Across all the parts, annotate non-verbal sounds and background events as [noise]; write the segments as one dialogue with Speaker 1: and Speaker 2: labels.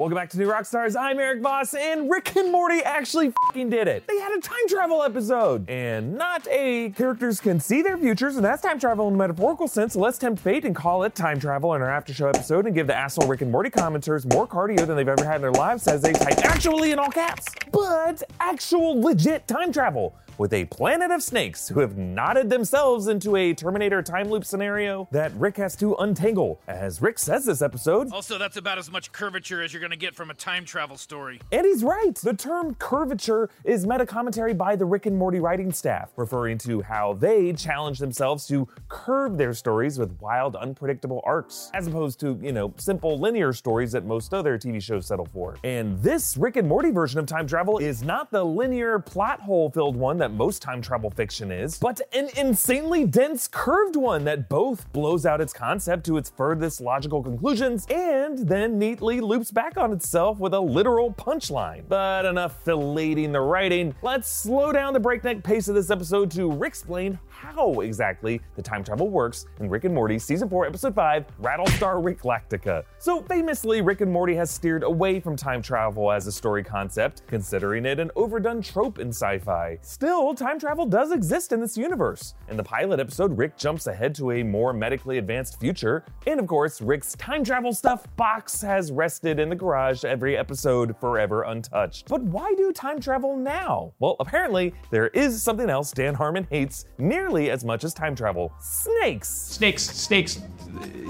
Speaker 1: Welcome back to New Rockstars. I'm Erik Voss, and Rick and Morty actually did it. They had a time travel episode, and not a characters can see their futures, and that's time travel in the metaphorical sense. Let's tempt fate and call it time travel in our after show episode and give the asshole Rick and Morty commenters more cardio than they've ever had in their lives as they type actually in all caps, but actual legit time travel with a planet of snakes who have knotted themselves into a Terminator time loop scenario that Rick has to untangle. As Rick says this episode,
Speaker 2: Also, that's about as much curvature as you're gonna get from a time travel story.
Speaker 1: and he's right. The term curvature is meta commentary by the Rick and Morty writing staff, referring to how they challenge themselves to curve their stories with wild, unpredictable arcs, as opposed to, you know, simple linear stories that most other TV shows settle for. And this Rick and Morty version of time travel is not the linear plot hole filled one that most time travel fiction is, but an insanely dense curved one that both blows out its concept to its furthest logical conclusions and then neatly loops back on itself with a literal punchline. But enough filleting the writing. Let's slow down the breakneck pace of this episode to explain how exactly the time travel works in Rick and Morty Season 4, Episode 5, Rattlestar Ricklactica. So famously, Rick and Morty has steered away from time travel as a story concept, considering it an overdone trope in sci-fi. Still, time travel does exist in this universe. In the pilot episode, Rick jumps ahead to a more medically advanced future, and of course, Rick's time travel stuff box has rested in the garage every episode forever untouched. But why do time travel now? Well, apparently, there is something else Dan Harmon hates nearly as much as time travel. Snakes.
Speaker 3: snakes snakes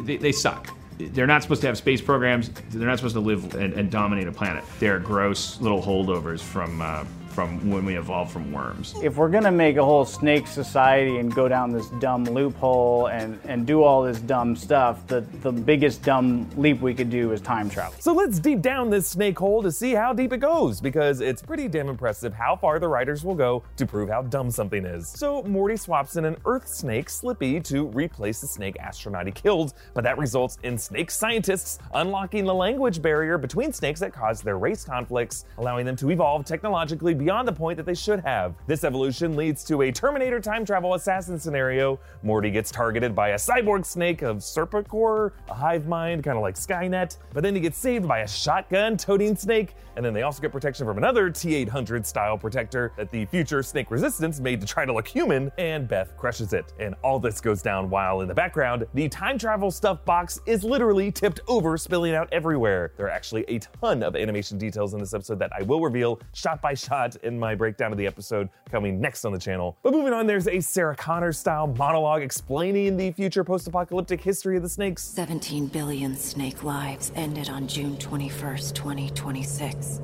Speaker 3: they, they suck. They're not supposed to have space programs. They're not supposed to live and, and dominate a planet. They're gross little holdovers from uh, from when we evolved from worms
Speaker 4: if we're gonna make a whole snake society and go down this dumb loophole and, and do all this dumb stuff, the, the biggest dumb leap we could do is time travel.
Speaker 1: So let's deep down this snake hole to see how deep it goes, because it's pretty damn impressive how far the writers will go to prove how dumb something is. So Morty swaps in an Earth snake, Slippy, to replace the snake astronaut he killed, but that results in snake scientists unlocking the language barrier between snakes that cause their race conflicts, allowing them to evolve technologically beyond the point that they should have. This evolution leads to a Terminator time travel assassin scenario. Morty gets targeted by a cyborg snake of Serpicore, a hive mind, kind of like Skynet, but then he gets saved by a shotgun toting snake, and then they also get protection from another T 800 style protector that the future snake resistance made to try to look human, and Beth crushes it. And all this goes down while in the background, the time travel stuff box is literally tipped over, spilling out everywhere. There are actually a ton of animation details in this episode that I will reveal shot by shot in my breakdown of the episode coming next on the channel. But moving on, there's a Sarah Connor style monologue explaining the future post apocalyptic history of the snakes.
Speaker 5: 17 billion snake lives ended on June 21st, 2026.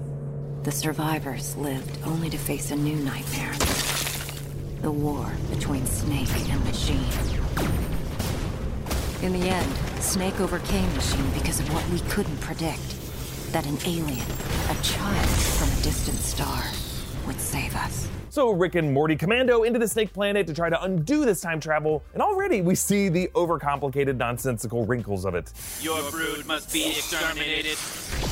Speaker 5: The survivors lived only to face a new nightmare the war between snake and machine. In the end, Snake overcame Machine because of what we couldn't predict that an alien, a child from a distant star, would save us.
Speaker 1: So Rick and Morty commando into the Snake Planet to try to undo this time travel, and already we see the overcomplicated, nonsensical wrinkles of it.
Speaker 2: Your brood must be exterminated.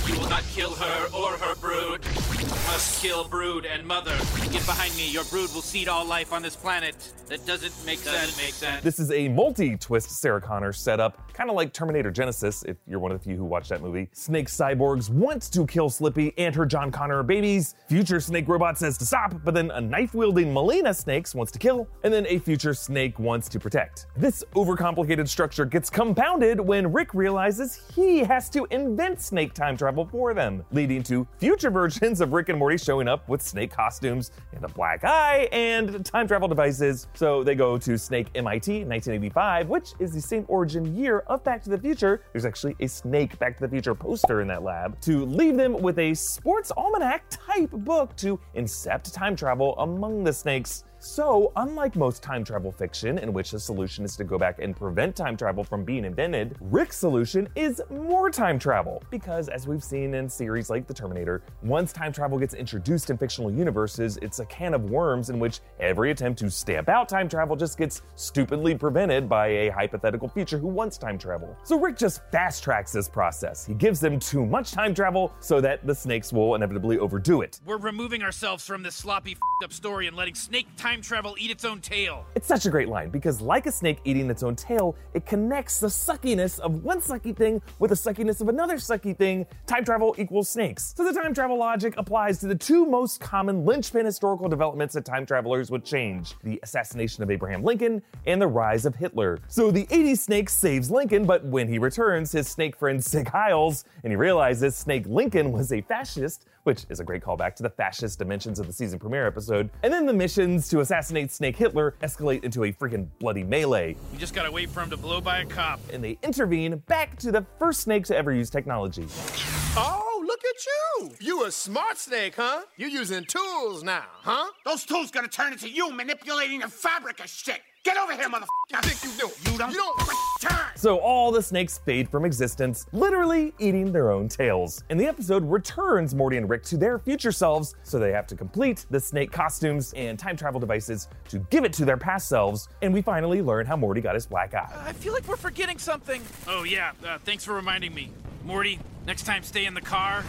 Speaker 2: You will not kill her or her brood. You must kill brood and mother. Get behind me. Your brood will seed all life on this planet. That doesn't make sense. Make sense.
Speaker 1: This is a multi-twist Sarah Connor setup, kind of like Terminator Genisys, if you're one of the few who watched that movie. Snake cyborgs wants to kill Slippy and her John Connor babies. Future snake robot says to stop, but then a knife-wielding Melina snakes wants to kill, and then a future snake wants to protect. This overcomplicated structure gets compounded when Rick realizes he has to invent snake time travel for them, leading to future [laughs] versions of Rick and Morty showing up with snake costumes and a black eye and time travel devices. So they go to Snake MIT 1985, which is the same origin year of Back to the Future. There's actually a Snake Back to the Future poster in that lab to leave them with a sports almanac type book to incept time travel among the snakes. So, unlike most time travel fiction, in which the solution is to go back and prevent time travel from being invented, Rick's solution is more time travel. Because, as we've seen in series like The Terminator, once time travel gets introduced in fictional universes, it's a can of worms in which every attempt to stamp out time travel just gets stupidly prevented by a hypothetical future who wants time travel. So, Rick just fast tracks this process. He gives them too much time travel so that the snakes will inevitably overdo it.
Speaker 2: We're removing ourselves from this sloppy up story and letting snake time travel eat its own tail.
Speaker 6: It's such a great line because, like a snake eating its own tail, it connects the suckiness of one sucky thing with the suckiness of another sucky thing. Time travel equals snakes. So the time travel logic applies to the two most common linchpin historical developments that time travelers would change the assassination of Abraham Lincoln and the rise of Hitler. So the 80s snake saves Lincoln, but when he returns, his snake friend Sieg Heils, and he realizes Snake Lincoln was a fascist, which is a great callback to the fascist dimensions of the season premiere episode. And then the missions to assassinate Snake Hitler escalate into a freaking bloody melee,
Speaker 2: You just gotta wait for him to blow by a cop.
Speaker 6: and they intervene back to the first snake to ever use technology.
Speaker 7: Oh, look at you! You a smart snake, huh? You using tools now, huh?
Speaker 8: Those tools gonna turn into you manipulating the fabric of shit. Get over here, motherfucker.
Speaker 7: You think you do?
Speaker 8: You don't.
Speaker 7: You don't.
Speaker 8: turn.
Speaker 6: So all the snakes fade from existence, literally eating their own tails. And the episode returns Morty and Rick to their future selves, so they have to complete the snake costumes and time travel devices to give it to their past selves. And we finally learn how Morty got his black eye.
Speaker 2: I feel like we're forgetting something. Oh, yeah, uh, thanks for reminding me. Morty, next time stay in the car.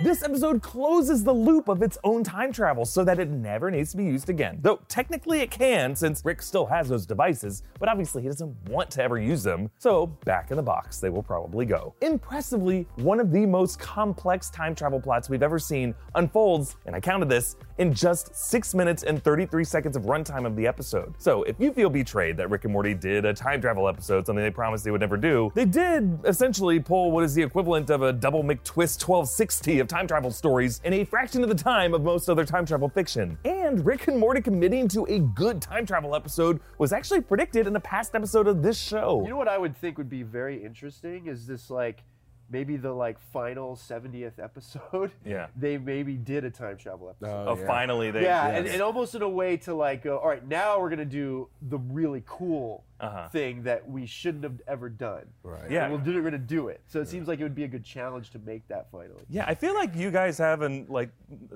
Speaker 6: This episode closes the loop of its own time travel so that it never needs to be used again. Though technically it can, since Rick still has those devices, but obviously he doesn't want to ever use them. So back in the box they will probably go. Impressively, one of the most complex time travel plots we've ever seen unfolds, and I counted this, in just 6 minutes and 33 seconds of runtime of the episode. So if you feel betrayed that Rick and Morty did a time travel episode, something they promised they would never do, they did essentially pull what is the equivalent of a double McTwist 1260 of time travel stories in a fraction of the time of most other time travel fiction. And Rick and Morty committing to a good time travel episode was actually predicted in a past episode of this show.
Speaker 9: You know what I would think would be very interesting is this like maybe the like final 70th episode. [laughs]
Speaker 6: Yeah.
Speaker 9: They maybe did a time travel episode.
Speaker 6: oh, oh finally they did.
Speaker 9: yeah, and, and almost in a way to like go, all right, now we're gonna do the really cool
Speaker 6: Uh-huh.
Speaker 9: thing that we shouldn't have ever done. Right.
Speaker 6: Yeah.
Speaker 9: And we'll do, we're gonna do it. So it seems like it would be a good challenge to make that finally.
Speaker 10: Yeah, I feel like you guys have an like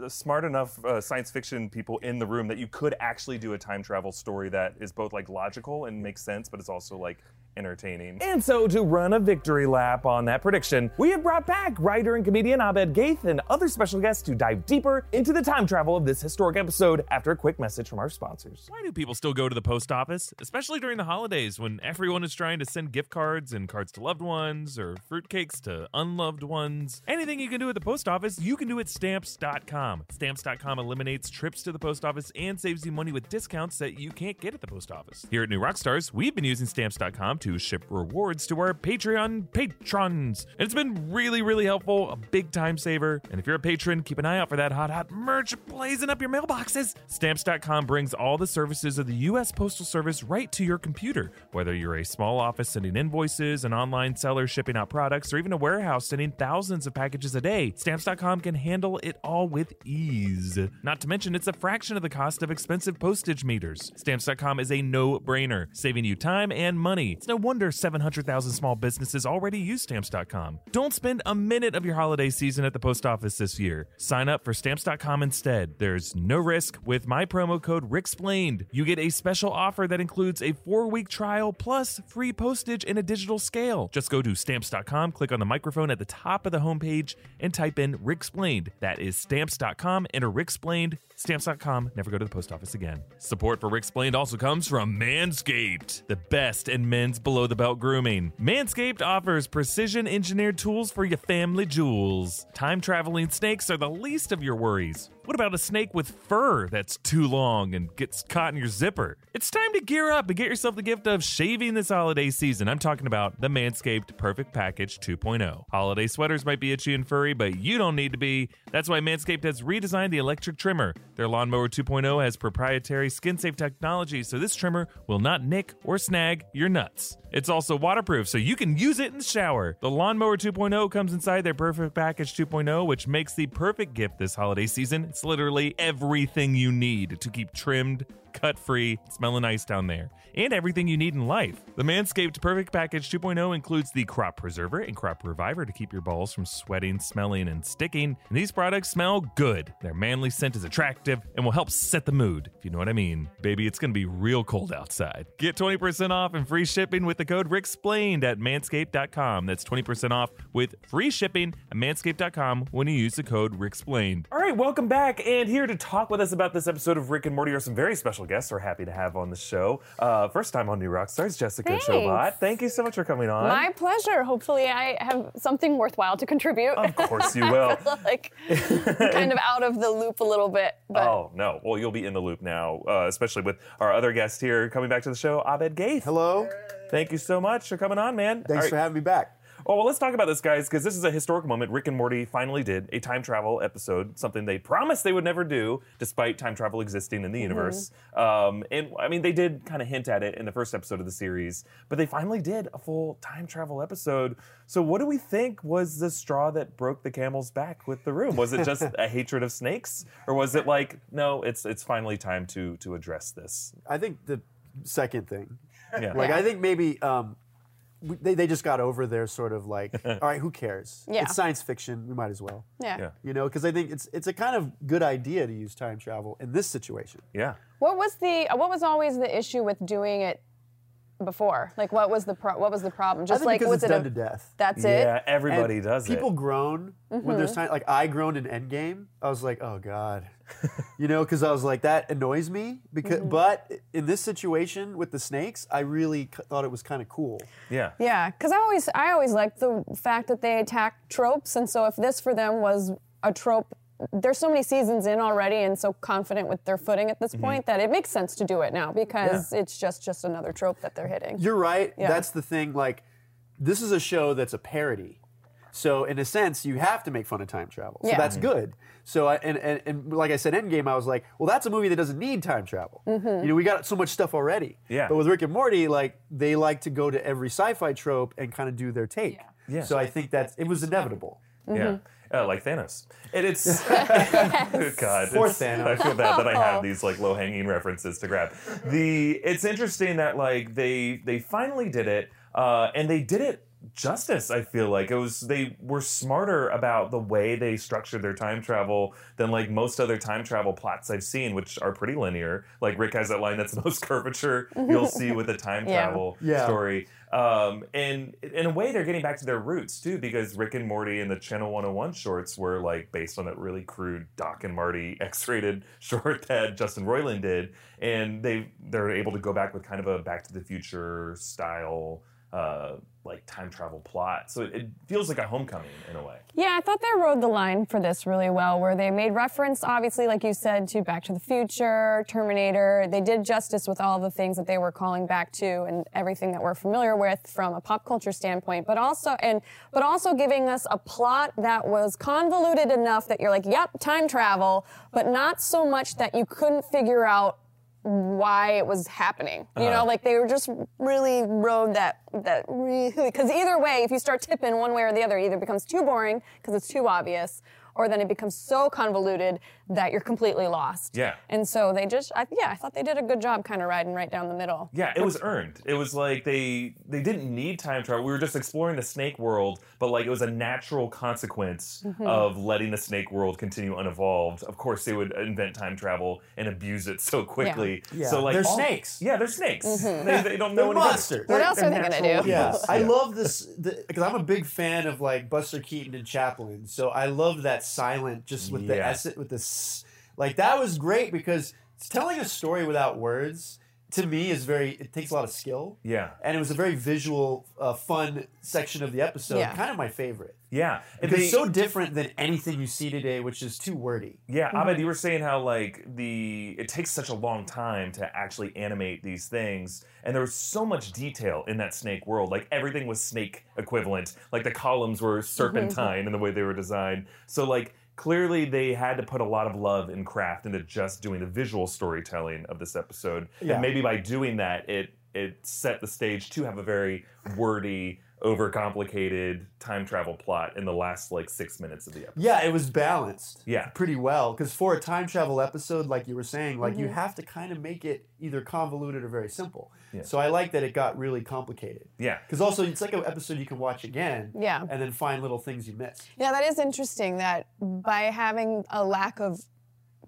Speaker 10: smart enough uh, science fiction people in the room that you could actually do a time travel story that is both like logical and makes sense, but it's also like entertaining.
Speaker 6: And so, to run a victory lap on that prediction, we have brought back writer and comedian Abed Gheith and other special guests to dive deeper into the time travel of this historic episode after a quick message from our sponsors.
Speaker 1: Why do people still go to the post office, especially during the holidays when everyone is trying to send gift cards and cards to loved ones or fruitcakes to unloved ones? Anything you can do at the post office, you can do at stamps.com. Stamps.com eliminates trips to the post office and saves you money with discounts that you can't get at the post office. Here at New Rockstars, we've been using stamps.com to ship rewards to our Patreon patrons. And it's been really, really helpful, a big time saver. And if you're a patron, keep an eye out for that hot, hot merch blazing up your mailboxes. Stamps.com brings all the services of the U.S. Postal Service right to your computer. Whether you're a small office sending invoices, an online seller shipping out products, or even a warehouse sending thousands of packages a day, Stamps.com can handle it all with ease. Not to mention, it's a fraction of the cost of expensive postage meters. Stamps.com is a no brainer, saving you time and money. It's no wonder 700,000 small businesses already use Stamps.com. Don't spend a minute of your holiday season at the post office this year. Sign up for Stamps.com instead. There's no risk with my promo code RICKSPLAINED. You get a special offer that includes a four week trial plus free postage and a digital scale. Just go to Stamps.com, click on the microphone at the top of the homepage, and type in RICKSPLAINED. That is Stamps.com, enter RICKSPLAINED. Stamps.com, never go to the post office again. Support for RICKSPLAINED also comes from Manscaped, the best in men's below the belt grooming. Manscaped offers precision engineered tools for your family jewels. Time traveling snakes are the least of your worries. What about a snake with fur that's too long and gets caught in your zipper? It's time to gear up and get yourself the gift of shaving this holiday season. I'm talking about the Manscaped Perfect Package 2.0. Holiday sweaters might be itchy and furry, but you don't need to be. That's why Manscaped has redesigned the electric trimmer. Their Lawnmower 2.0 has proprietary skin safe technology, so this trimmer will not nick or snag your nuts. It's also waterproof, so you can use it in the shower. The Lawnmower 2.0 comes inside their Perfect Package 2.0, which makes the perfect gift this holiday season. It's literally everything you need to keep trimmed
Speaker 11: cut free, smelling nice down there, and everything you need in life. The Manscaped Perfect Package 2.0 includes the Crop Preserver and Crop Reviver to keep your balls from sweating, smelling, and sticking. And these products smell good. Their manly scent is attractive and will help set the mood, if you know what I mean. Baby, it's gonna be real cold outside. Get 20% off and free shipping with the code RICKSPLAINED at manscaped.com. That's 20% off with free shipping at manscaped.com when you use the code RICKSPLAINED.
Speaker 1: All right, welcome back. And here to talk with us about this episode of Rick and Morty are some very special guests we're happy to have on the show. Uh, first time on New Rockstars, Jessica
Speaker 12: Thanks.
Speaker 1: Chobot. Thank you so much for coming on.
Speaker 12: My pleasure. Hopefully, I have something worthwhile to contribute.
Speaker 1: Of course you [laughs] will.
Speaker 12: Like kind of out of the loop a little bit, but
Speaker 1: Oh, no. Well, you'll be in the loop now, uh, especially with our other guest here coming back to the show, Abed Gheith.
Speaker 9: Hello.
Speaker 1: Thank you so much for coming on, man.
Speaker 9: Thanks for having me back.
Speaker 1: Oh, well, let's talk about this, guys, because this is a historic moment. Rick and Morty finally did a time travel episode, something they promised they would never do, despite time travel existing in the universe. Um, and I mean, they did kind of hint at it in the first episode of the series, but they finally did a full time travel episode. So, what do we think was the straw that broke the camel's back with the room? Was it [laughs] just a hatred of snakes, or was it like, no, it's it's finally time to to address this?
Speaker 9: I think the second thing.
Speaker 1: Yeah.
Speaker 9: Like I think maybe um, we- they they just got over their sort of like, [laughs] all right, who cares?
Speaker 12: Yeah.
Speaker 9: It's science fiction. We might as well.
Speaker 12: Yeah. Yeah.
Speaker 9: You know, because I think it's it's a kind of good idea to use time travel in this situation.
Speaker 1: Yeah.
Speaker 12: what was the what was always the issue with doing it before? Like, what was the pro- what was the problem?
Speaker 9: I
Speaker 12: Just
Speaker 9: think
Speaker 12: like was
Speaker 9: it's
Speaker 12: it
Speaker 9: done
Speaker 12: a,
Speaker 9: to death.
Speaker 12: That's it.
Speaker 1: Yeah, everybody
Speaker 9: And
Speaker 1: does
Speaker 9: People
Speaker 1: it.
Speaker 9: groan when there's
Speaker 12: Mhm.
Speaker 9: time. Like I groaned in Endgame. I was like, oh god, [laughs] you know, because I was like that annoys me. Because
Speaker 12: Mhm.
Speaker 9: but in this situation with the snakes, I really c- thought it was kind of cool.
Speaker 1: Yeah.
Speaker 12: Yeah, because I always I always liked the fact that they attack tropes, and so if this for them was a trope, they're so many seasons in already, and so confident with their footing at this
Speaker 9: Mhm.
Speaker 12: point that it makes sense to do it now because it's just just another trope that they're hitting.
Speaker 9: You're right.
Speaker 12: Yeah.
Speaker 9: That's the thing. Like, this is a show that's a parody. So in a sense, you have to make fun of time travel. So
Speaker 12: Yeah.
Speaker 9: that's
Speaker 12: Mhm.
Speaker 9: good. So I, and, and and like I said, Endgame, I was like, well, that's a movie that doesn't need time travel.
Speaker 12: Mm-hmm.
Speaker 9: You know, we got so much stuff already.
Speaker 1: Yeah.
Speaker 9: But with Rick and Morty, like they like to go to every sci-fi trope and kind of do their take.
Speaker 1: Yeah.
Speaker 9: So I think that it was inevitable.
Speaker 1: Yeah. Uh, like Thanos. And it's [laughs] [laughs] God.
Speaker 9: Poor
Speaker 1: it's-
Speaker 9: Thanos.
Speaker 1: I feel bad that I have these like low hanging references to grab. The it's interesting that like they they finally did it, uh, and they did it justice. I feel like it was they were smarter about the way they structured their time travel than like most other time travel plots I've seen, which are pretty linear. Like Rick has that line that's the most [laughs] curvature you'll see with a time
Speaker 9: Yeah.
Speaker 1: travel
Speaker 9: Yeah.
Speaker 1: story. Um, and in a way, they're getting back to their roots too, because Rick and Morty and the Channel 101 shorts were like based on that really crude Doc and Marty [laughs] X-rated short that Justin Roiland did, and they they're able to go back with kind of a Back to the Future style. Uh, like time travel plot, so it, feels like a homecoming in a way.
Speaker 12: Yeah, I thought they rode the line for this really well, where they made reference, obviously, like you said, to Back to the Future, Terminator. They did justice with all the things that they were calling back to and everything that we're familiar with from a pop culture standpoint, but also and but also giving us a plot that was convoluted enough that you're like, yep, time travel, but not so much that you couldn't figure out why it was happening. You
Speaker 13: Uh-huh.
Speaker 12: know, like they were just really rode that that really [laughs] because either way, if you start tipping one way or the other, it either becomes too boring because it's too obvious, or then it becomes so convoluted that you're completely lost.
Speaker 1: Yeah.
Speaker 12: And so they just, I, yeah, I thought they did a good job kind of riding right down the middle.
Speaker 1: Yeah, it was earned. It was like they they didn't need time travel. We were just exploring the snake world, but like it was a natural consequence
Speaker 12: Mhm.
Speaker 1: of letting the snake world continue unevolved. Of course, they would invent time travel and abuse it so quickly.
Speaker 9: Yeah.
Speaker 1: So like
Speaker 9: They're
Speaker 1: all-
Speaker 9: snakes.
Speaker 1: Yeah, they're snakes.
Speaker 12: Mhm.
Speaker 1: They, they don't
Speaker 9: They're
Speaker 1: know any
Speaker 9: monsters.
Speaker 1: better. They're- they're natural
Speaker 9: Yeah,
Speaker 1: evils.
Speaker 9: I love this because I'm a big fan of like Buster Keaton and Chaplin. So I love that silent, just with the
Speaker 1: Yeah.
Speaker 9: essence, with this, like that was great because telling a story without words to me is very. It takes a lot of skill.
Speaker 1: Yeah.
Speaker 9: and it was a very visual, uh, fun section of the episode.
Speaker 1: Yeah.
Speaker 9: Kind of my favorite.
Speaker 1: Yeah, and
Speaker 9: Because
Speaker 1: they-
Speaker 9: it's so different than anything you see today, which is too wordy.
Speaker 1: Yeah, Abed, you were saying how like the it takes such a long time to actually animate these things, and there was so much detail in that snake world. Like everything was snake equivalent. Like the columns were serpentine in the way they were designed. So like clearly they had to put a lot of love and craft into just doing the visual storytelling of this episode.
Speaker 9: Yeah.
Speaker 1: And maybe by doing that, it it set the stage to have a very wordy overcomplicated time travel plot in the last like six minutes of the episode.
Speaker 9: Yeah, it was balanced.
Speaker 1: Yeah.
Speaker 9: Pretty well. Because for a time travel episode, like you were saying, like you
Speaker 12: Mhm.
Speaker 9: have to kind of make it either convoluted or very simple.
Speaker 1: Yeah.
Speaker 9: So I like that it got really complicated.
Speaker 1: Yeah.
Speaker 9: Because also it's like an episode you can watch again.
Speaker 12: Yeah.
Speaker 9: And then find little things you missed.
Speaker 12: Yeah, that is interesting that by having a lack of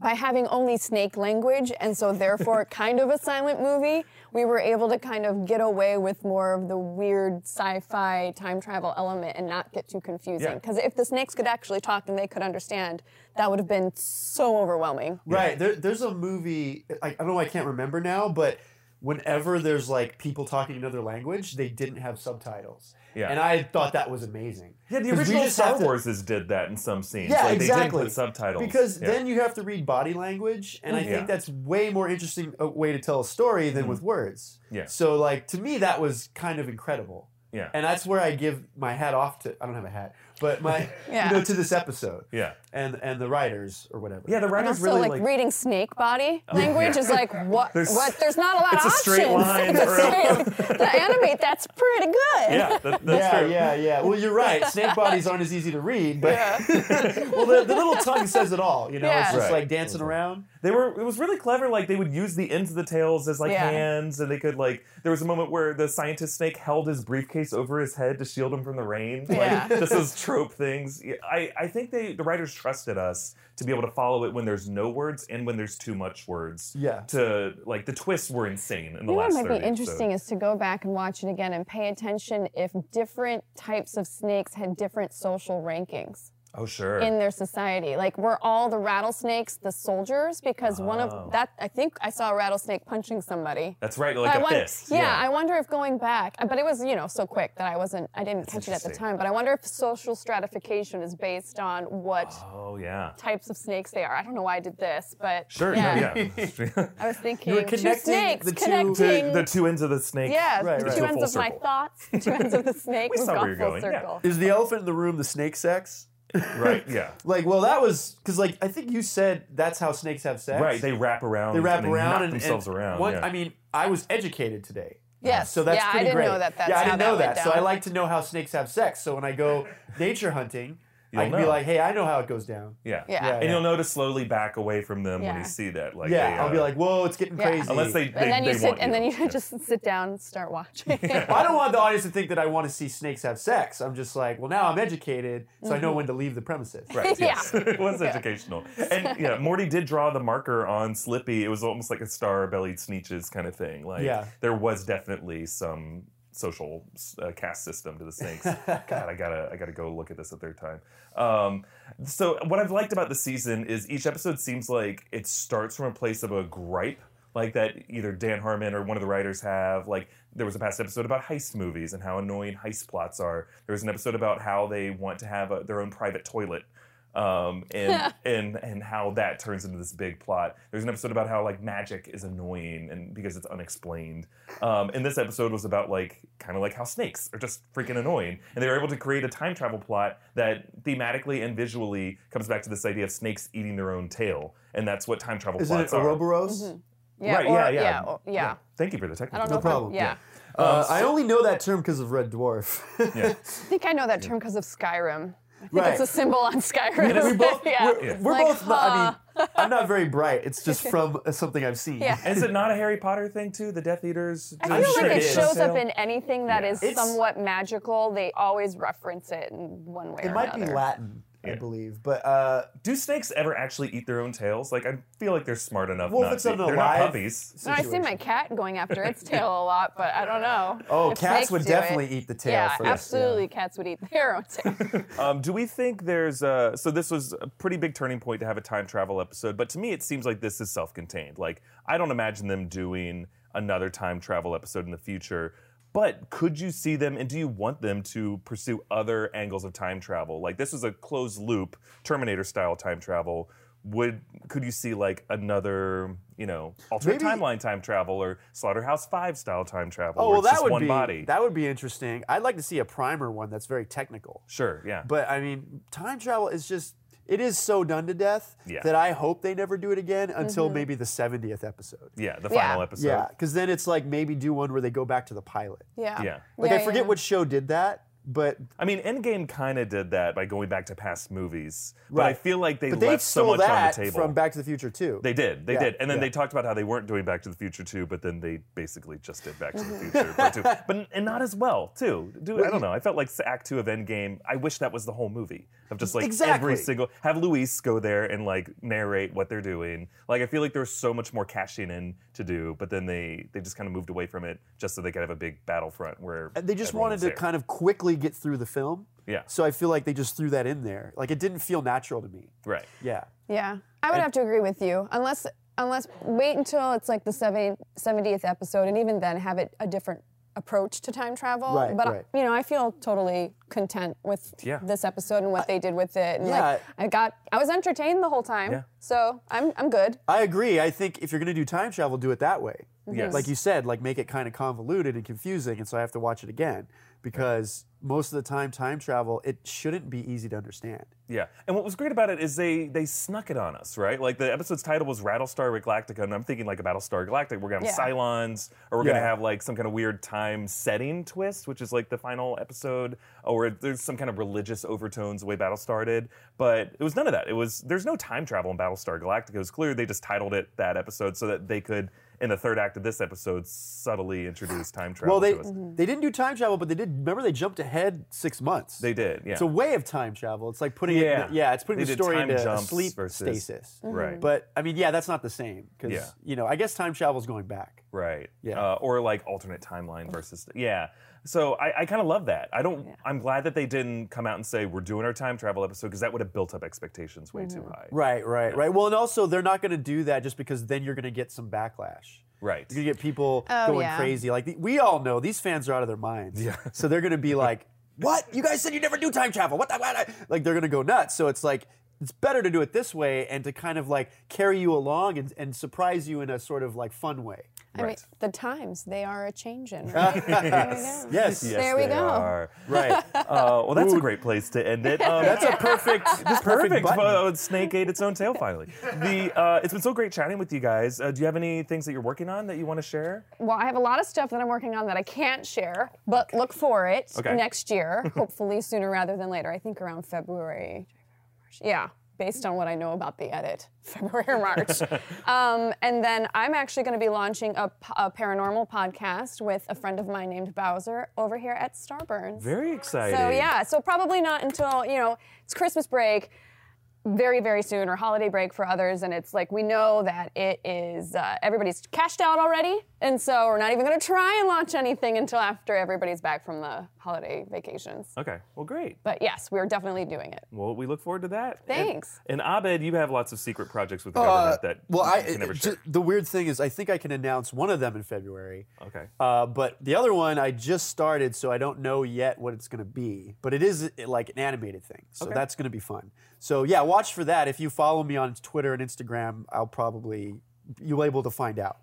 Speaker 12: by having only snake language and so therefore [laughs] kind of a silent movie, we were able to kind of get away with more of the weird sci-fi time travel element and not get too confusing.
Speaker 9: Yeah.
Speaker 12: Because if the snakes could actually talk and they could understand, that would have been so overwhelming.
Speaker 9: Right. There, there's a movie, I, I don't know, I can't remember now, but whenever there's like people talking another language, they didn't have subtitles.
Speaker 1: Yeah.
Speaker 9: And I thought that was amazing.
Speaker 1: Yeah, the original
Speaker 9: just
Speaker 1: Star
Speaker 9: have to-
Speaker 1: Wars did that in some scenes.
Speaker 9: Yeah,
Speaker 1: like,
Speaker 9: exactly.
Speaker 1: They didn't put subtitles.
Speaker 9: Because
Speaker 1: Yeah.
Speaker 9: then you have to read body language, and I
Speaker 1: Yeah.
Speaker 9: think that's way more interesting a way to tell a story than with words.
Speaker 1: Mm-hmm. Yeah.
Speaker 9: So, like to me, that was kind of incredible.
Speaker 1: Yeah.
Speaker 9: And that's where I give my hat off to. I don't have a hat, but my
Speaker 12: Yeah. [laughs]
Speaker 9: you know to this episode.
Speaker 1: Yeah.
Speaker 9: And and the writers or whatever.
Speaker 1: Yeah, the
Speaker 12: And
Speaker 1: writers
Speaker 12: also,
Speaker 1: really
Speaker 12: like,
Speaker 1: like
Speaker 12: reading snake body [laughs] oh, language is like what?
Speaker 1: There's-
Speaker 12: what? There's not a lot [laughs]
Speaker 1: it's
Speaker 12: of
Speaker 1: a straight
Speaker 12: options.
Speaker 1: line
Speaker 12: It's a
Speaker 1: or-
Speaker 12: straight- [laughs] to animate, that's pretty good.
Speaker 1: Yeah, that, that's
Speaker 9: yeah,
Speaker 1: true.
Speaker 9: yeah, yeah. Well, you're right. Snake bodies aren't as easy to read, but yeah. well, the, the little tongue says it all. You know,
Speaker 12: Yeah.
Speaker 9: it's just
Speaker 1: Right.
Speaker 9: like dancing mm-hmm. around.
Speaker 1: They were. It was really clever. Like they would use the ends of the tails as like
Speaker 12: Yeah.
Speaker 1: hands, and they could like. There was a moment where the scientist snake held his briefcase over his head to shield him from the rain. Like
Speaker 12: Yeah.
Speaker 1: just those trope things. I I think they the writers trusted us to be able to follow it when there's no words and when there's too much words.
Speaker 9: Yeah.
Speaker 1: To like the twists were insane in the
Speaker 12: You know what might be interesting
Speaker 1: episodes.
Speaker 12: is to go back and watch it again and pay attention if different types of snakes had different social rankings
Speaker 1: Oh sure.
Speaker 12: in their society. Like we're all the rattlesnakes the soldiers? Because one
Speaker 1: Oh.
Speaker 12: of that I think I saw a rattlesnake punching somebody.
Speaker 1: That's right. Like
Speaker 12: I
Speaker 1: a
Speaker 12: won-
Speaker 1: fist.
Speaker 12: Yeah, I wonder if going back, uh, but it was you know so quick that I wasn't, I didn't catch it at the time. But I wonder if social stratification is based on what
Speaker 1: Oh yeah.
Speaker 12: types of snakes they are. I don't know why I did this, but
Speaker 1: Sure.
Speaker 12: yeah.
Speaker 1: No, yeah. [laughs]
Speaker 12: I was thinking
Speaker 9: You were
Speaker 12: two
Speaker 9: connecting
Speaker 12: snakes
Speaker 9: the two-
Speaker 12: connecting.
Speaker 1: the, the two ends of the snake.
Speaker 12: yeah,
Speaker 9: Right,
Speaker 12: the
Speaker 9: right.
Speaker 12: two
Speaker 1: To
Speaker 12: ends
Speaker 1: full
Speaker 12: of my
Speaker 1: circle.
Speaker 12: thoughts, two ends of the [laughs] snake.
Speaker 1: We
Speaker 12: We've
Speaker 1: saw where you're
Speaker 12: full
Speaker 1: going, yeah.
Speaker 12: circle.
Speaker 9: Is the elephant in the room the snake sex? [laughs]
Speaker 1: Right. Yeah.
Speaker 9: Like, well, that was because, like, I think you said that's how snakes have sex.
Speaker 1: Right. They wrap around.
Speaker 9: They wrap
Speaker 1: and they
Speaker 9: around
Speaker 1: knock
Speaker 9: and
Speaker 1: themselves
Speaker 9: and
Speaker 1: around.
Speaker 9: One,
Speaker 1: yeah.
Speaker 9: I mean, I was educated today.
Speaker 12: Yes.
Speaker 9: So that's
Speaker 12: yeah, I
Speaker 9: pretty
Speaker 12: didn't
Speaker 9: great.
Speaker 12: know that. That's
Speaker 9: yeah, I didn't
Speaker 12: that
Speaker 9: know
Speaker 12: went
Speaker 9: that. So I like to know how snakes have sex. So when I go [laughs] nature hunting, I
Speaker 1: You'll
Speaker 9: can be
Speaker 1: know.
Speaker 9: like, hey, I know how it goes down.
Speaker 1: Yeah.
Speaker 12: Yeah.
Speaker 9: Yeah,
Speaker 1: And
Speaker 9: yeah.
Speaker 1: you'll know to slowly back away from them when
Speaker 12: Yeah.
Speaker 1: you see that. Like
Speaker 9: yeah,
Speaker 1: they,
Speaker 9: I'll be
Speaker 1: uh,
Speaker 9: like, whoa, it's getting
Speaker 12: Yeah.
Speaker 9: crazy.
Speaker 1: unless they, they,
Speaker 12: and then you
Speaker 1: they
Speaker 12: sit,
Speaker 1: want
Speaker 12: and then you
Speaker 1: Yeah.
Speaker 12: just sit down and start watching. [laughs]
Speaker 9: I don't want the audience to think that I want to see snakes have sex. I'm just like, well, now I'm educated, so I know when to leave the premises.
Speaker 1: Right. [laughs]
Speaker 12: Yeah.
Speaker 1: Yes. [laughs] it was educational. And yeah, Morty did draw the marker on Slippy. It was almost like a star-bellied Sneetches kind of thing. Like
Speaker 9: Yeah.
Speaker 1: there was definitely some social uh, caste system to the snakes. [laughs] God, I gotta I gotta go look at this a third time. Um, so what I've liked about the season is each episode seems like it starts from a place of a gripe. Like that, either Dan Harmon or one of the writers have. Like there was a past episode about heist movies and how annoying heist plots are. There was an episode about how they want to have a, their own private toilet um, and [laughs] and and how that turns into this big plot. There's an episode about how like magic is annoying and because it's unexplained. Um, and this episode was about like kind of like how snakes are just freaking annoying, and they were able to create a time travel plot that thematically and visually comes back to this idea of snakes eating their own tail, and that's what time travel
Speaker 9: Isn't it
Speaker 1: plots are.
Speaker 9: Ouroboros?
Speaker 12: yeah,
Speaker 1: Right,
Speaker 12: or,
Speaker 1: yeah, yeah.
Speaker 12: yeah, or- yeah.
Speaker 1: Thank you for the
Speaker 12: I
Speaker 1: technical.
Speaker 12: don't know.
Speaker 9: No
Speaker 12: if I'm-
Speaker 9: problem.
Speaker 12: Yeah.
Speaker 9: Uh, I only know that term because of Red Dwarf.
Speaker 1: Yeah. [laughs]
Speaker 12: I think I know that term because of Skyrim. I think
Speaker 9: Right.
Speaker 12: it's a symbol on Skyrim.
Speaker 9: we both, [laughs]
Speaker 12: yeah.
Speaker 9: we're, we're
Speaker 12: Like,
Speaker 9: both. Not, I mean, I'm not very bright. It's just from something I've seen.
Speaker 12: Yeah.
Speaker 1: Is it not a Harry Potter thing too? The Death Eaters.
Speaker 12: I
Speaker 1: do
Speaker 12: feel
Speaker 1: the
Speaker 12: like it
Speaker 1: snakes
Speaker 12: shows up in anything that
Speaker 1: Yeah.
Speaker 12: is
Speaker 9: It's-
Speaker 12: somewhat magical. They always reference it in one way
Speaker 9: It
Speaker 12: or
Speaker 9: might be Latin, I believe, but uh,
Speaker 1: Do snakes ever actually eat their own tails? Like I feel like they're smart enough.
Speaker 9: well,
Speaker 1: not
Speaker 9: if it's
Speaker 1: to.
Speaker 9: an
Speaker 1: They're
Speaker 9: alive
Speaker 1: not puppies.
Speaker 12: No, I see my cat going after its [laughs] tail a lot, but I don't know.
Speaker 9: Oh,
Speaker 12: if
Speaker 9: cats would definitely
Speaker 12: it.
Speaker 9: eat the tail
Speaker 12: Yeah,
Speaker 9: first, yeah.
Speaker 12: absolutely. Cats would eat their own tail. [laughs]
Speaker 1: Um, do we think there's a, so this was a pretty big turning point to have a time travel episode, but to me it seems like this is self-contained. Like I don't imagine them doing another time travel episode in the future. But could you see them and do you want them to pursue other angles of time travel? Like this was a closed loop Terminator style time travel. Would could you see like another, you know, alternate
Speaker 9: Maybe-
Speaker 1: timeline time travel or Slaughterhouse 5 style time travel
Speaker 9: oh,
Speaker 1: where
Speaker 9: well,
Speaker 1: it's
Speaker 9: that
Speaker 1: just
Speaker 9: would
Speaker 1: one
Speaker 9: be
Speaker 1: body?
Speaker 9: that would be interesting. I'd like to see a primer one that's very technical.
Speaker 1: sure, yeah.
Speaker 9: But I mean, time travel is just it is so done to death
Speaker 1: Yeah.
Speaker 9: that I hope they never do it again until
Speaker 12: Mm-hmm.
Speaker 9: maybe the 70th episode.
Speaker 1: Yeah, the
Speaker 12: Yeah.
Speaker 1: final episode.
Speaker 9: Yeah, because then it's like maybe do one where they go back to the pilot.
Speaker 12: Yeah.
Speaker 1: Yeah.
Speaker 9: Like
Speaker 12: Yeah,
Speaker 9: I forget
Speaker 12: yeah.
Speaker 9: what show did that, but
Speaker 1: I mean, Endgame kind of did that by going back to past movies, but I
Speaker 9: Right.
Speaker 1: feel like they
Speaker 9: but they
Speaker 1: left so
Speaker 9: stole
Speaker 1: much on the table.
Speaker 9: from Back to the Future too.
Speaker 1: They did, they
Speaker 9: Yeah,
Speaker 1: did, and then
Speaker 9: yeah.
Speaker 1: they talked about how they weren't doing Back to the Future too, but then they basically just did Back to the [laughs] Future Part Two, but and not as well too. Dude, I don't know. I felt like Act Two of Endgame. I wish that was the whole movie of just like
Speaker 9: Exactly.
Speaker 1: every single have Luis go there and like narrate what they're doing. Like I feel like there's so much more cashing in to do, but then they they just kind of moved away from it just so they could have a big battlefront where
Speaker 9: And they just
Speaker 1: everyone
Speaker 9: wanted
Speaker 1: was
Speaker 9: to
Speaker 1: there.
Speaker 9: kind of quickly get through the film.
Speaker 1: Yeah.
Speaker 9: So I feel like they just threw that in there. Like it didn't feel natural to me.
Speaker 1: right.
Speaker 9: Yeah.
Speaker 12: Yeah, I would have to agree with you. Unless, unless wait until it's like the 70, 70th episode, and even then have it a different approach to time travel.
Speaker 9: Right,
Speaker 12: but
Speaker 9: right.
Speaker 12: you know, I feel totally content with
Speaker 1: Yeah.
Speaker 12: this episode and what they did with it. And
Speaker 9: Yeah.
Speaker 12: like, I got, I was entertained the whole time.
Speaker 1: Yeah.
Speaker 12: So I'm, I'm good.
Speaker 9: I agree. I think if you're going to do time travel, do it that way.
Speaker 1: Yes.
Speaker 9: Like you said, like make it kind of convoluted and confusing, and so I have to watch it again because most of the time, time travel it shouldn't be easy to understand.
Speaker 1: Yeah, and what was great about it is they they snuck it on us, right? Like the episode's title was Rattlestar Galactica, and I'm thinking like a Battlestar Galactica. We're gonna have
Speaker 12: Yeah.
Speaker 1: Cylons, or we're gonna have like some kind of weird time setting twist, which is like the final episode, or there's some kind of religious overtones the way Battlestar did. But it was none of that. It was there's no time travel in Battlestar Galactica. It was clear they just titled it that episode so that they could, in the third act of this episode, subtly introduce time travel
Speaker 9: Well, they
Speaker 1: to us.
Speaker 9: they didn't do time travel, but they did. Remember, they jumped ahead six months.
Speaker 1: They did, yeah.
Speaker 9: It's a way of time travel. It's like putting
Speaker 1: Yeah.
Speaker 9: it. Yeah, it's putting
Speaker 1: They
Speaker 9: the story into sleep
Speaker 1: versus-
Speaker 9: stasis.
Speaker 1: Right.
Speaker 9: But I mean, yeah, that's not the same because
Speaker 1: Yeah.
Speaker 9: you know, I guess time travel is going back.
Speaker 1: Right.
Speaker 9: Yeah.
Speaker 1: Uh, or like alternate timeline versus yeah. So I, I kind of love that. I don't. I'm glad that they didn't come out and say we're doing our time travel episode because that would have built up expectations way too mm-hmm. high.
Speaker 9: Right, right, right. Well, and also they're not going to do that just because then you're going to get some backlash.
Speaker 1: Right.
Speaker 9: You're going to get people
Speaker 12: Oh,
Speaker 9: going
Speaker 12: yeah.
Speaker 9: crazy. Like the, we all know these fans are out of their minds. Yeah. [laughs] So they're going to be like, "What? You guys said you never do time travel? What the what?" Like they're going to go nuts. So it's like it's better to do it this way and to kind of like carry you along and, and surprise you in a sort of like fun way.
Speaker 12: I mean, the times they are a changing. Right? [laughs] There we.
Speaker 9: Yes.
Speaker 12: There we
Speaker 1: they
Speaker 12: go.
Speaker 1: are. [laughs]
Speaker 9: Right.
Speaker 1: Uh, well, that's a great place to end it. Um,
Speaker 9: That's a perfect. [laughs] This
Speaker 1: perfect.
Speaker 9: button.
Speaker 1: Uh, Snake ate its own tail finally. The uh, it's been so great chatting with you guys. Uh, do you have any things that you're working on that you want to share?
Speaker 12: Well, I have a lot of stuff that I'm working on that I can't share, but look for it
Speaker 1: Okay.
Speaker 12: next year, hopefully sooner rather than later. I think around February. Yeah, based on what I know about the edit, [laughs] February or March. um, and then I'm actually going to be launching a paranormal podcast with a friend of mine named Bowser over here at Starburns.
Speaker 1: Very exciting.
Speaker 12: So yeah, so probably not until you know it's Christmas break, very very soon, or holiday break for others, and it's like we know that it is uh, everybody's cashed out already, and so we're not even going to try and launch anything until after everybody's back from the holiday vacations.
Speaker 1: Okay. Well, great.
Speaker 12: But yes, we're definitely doing it.
Speaker 1: Well, we look forward to that.
Speaker 12: Thanks.
Speaker 1: And, Abed, you have lots of secret projects with the
Speaker 9: Uh,
Speaker 1: government that
Speaker 9: well,
Speaker 1: you
Speaker 9: I
Speaker 1: can never
Speaker 9: ju-
Speaker 1: share.
Speaker 9: the weird thing is, I think I can announce one of them in February.
Speaker 1: Okay.
Speaker 9: Uh, but the other one I just started, so I don't know yet what it's going to be. But it is like an animated thing, so
Speaker 1: Okay.
Speaker 9: that's going to be fun. So yeah, watch for that. If you follow me on Twitter and Instagram, I'll probably you'll be able to find out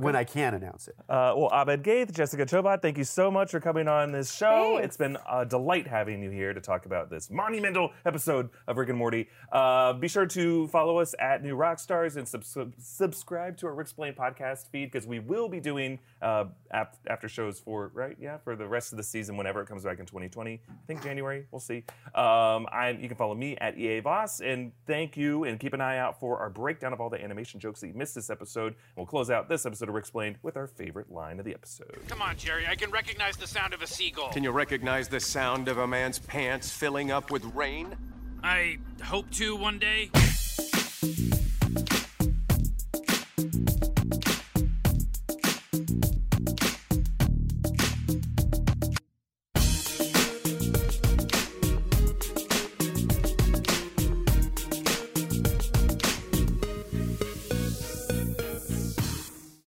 Speaker 9: when I can announce it.
Speaker 1: Uh, well, Abed Gheith, Jessica Chobot, thank you so much for coming on this show.
Speaker 12: Thanks.
Speaker 1: It's been a delight having you here to talk about this monumental episode of Rick and Morty. Uh, be sure to follow us at New Rockstars and subs- subscribe to our Rick Explain podcast feed because we will be doing uh, ap- after shows for right, yeah, for the rest of the season whenever it comes back in 2020. I think January. We'll see. Um, I'm, you can follow me at EA Voss and thank you and keep an eye out for our breakdown of all the animation jokes that you missed this episode. And we'll close out this episode of Ricksplained with our favorite line of the episode.
Speaker 2: Come on, Jerry. I can recognize the sound of a seagull.
Speaker 13: Can you recognize the sound of a man's pants filling up with rain?
Speaker 2: I hope to one day.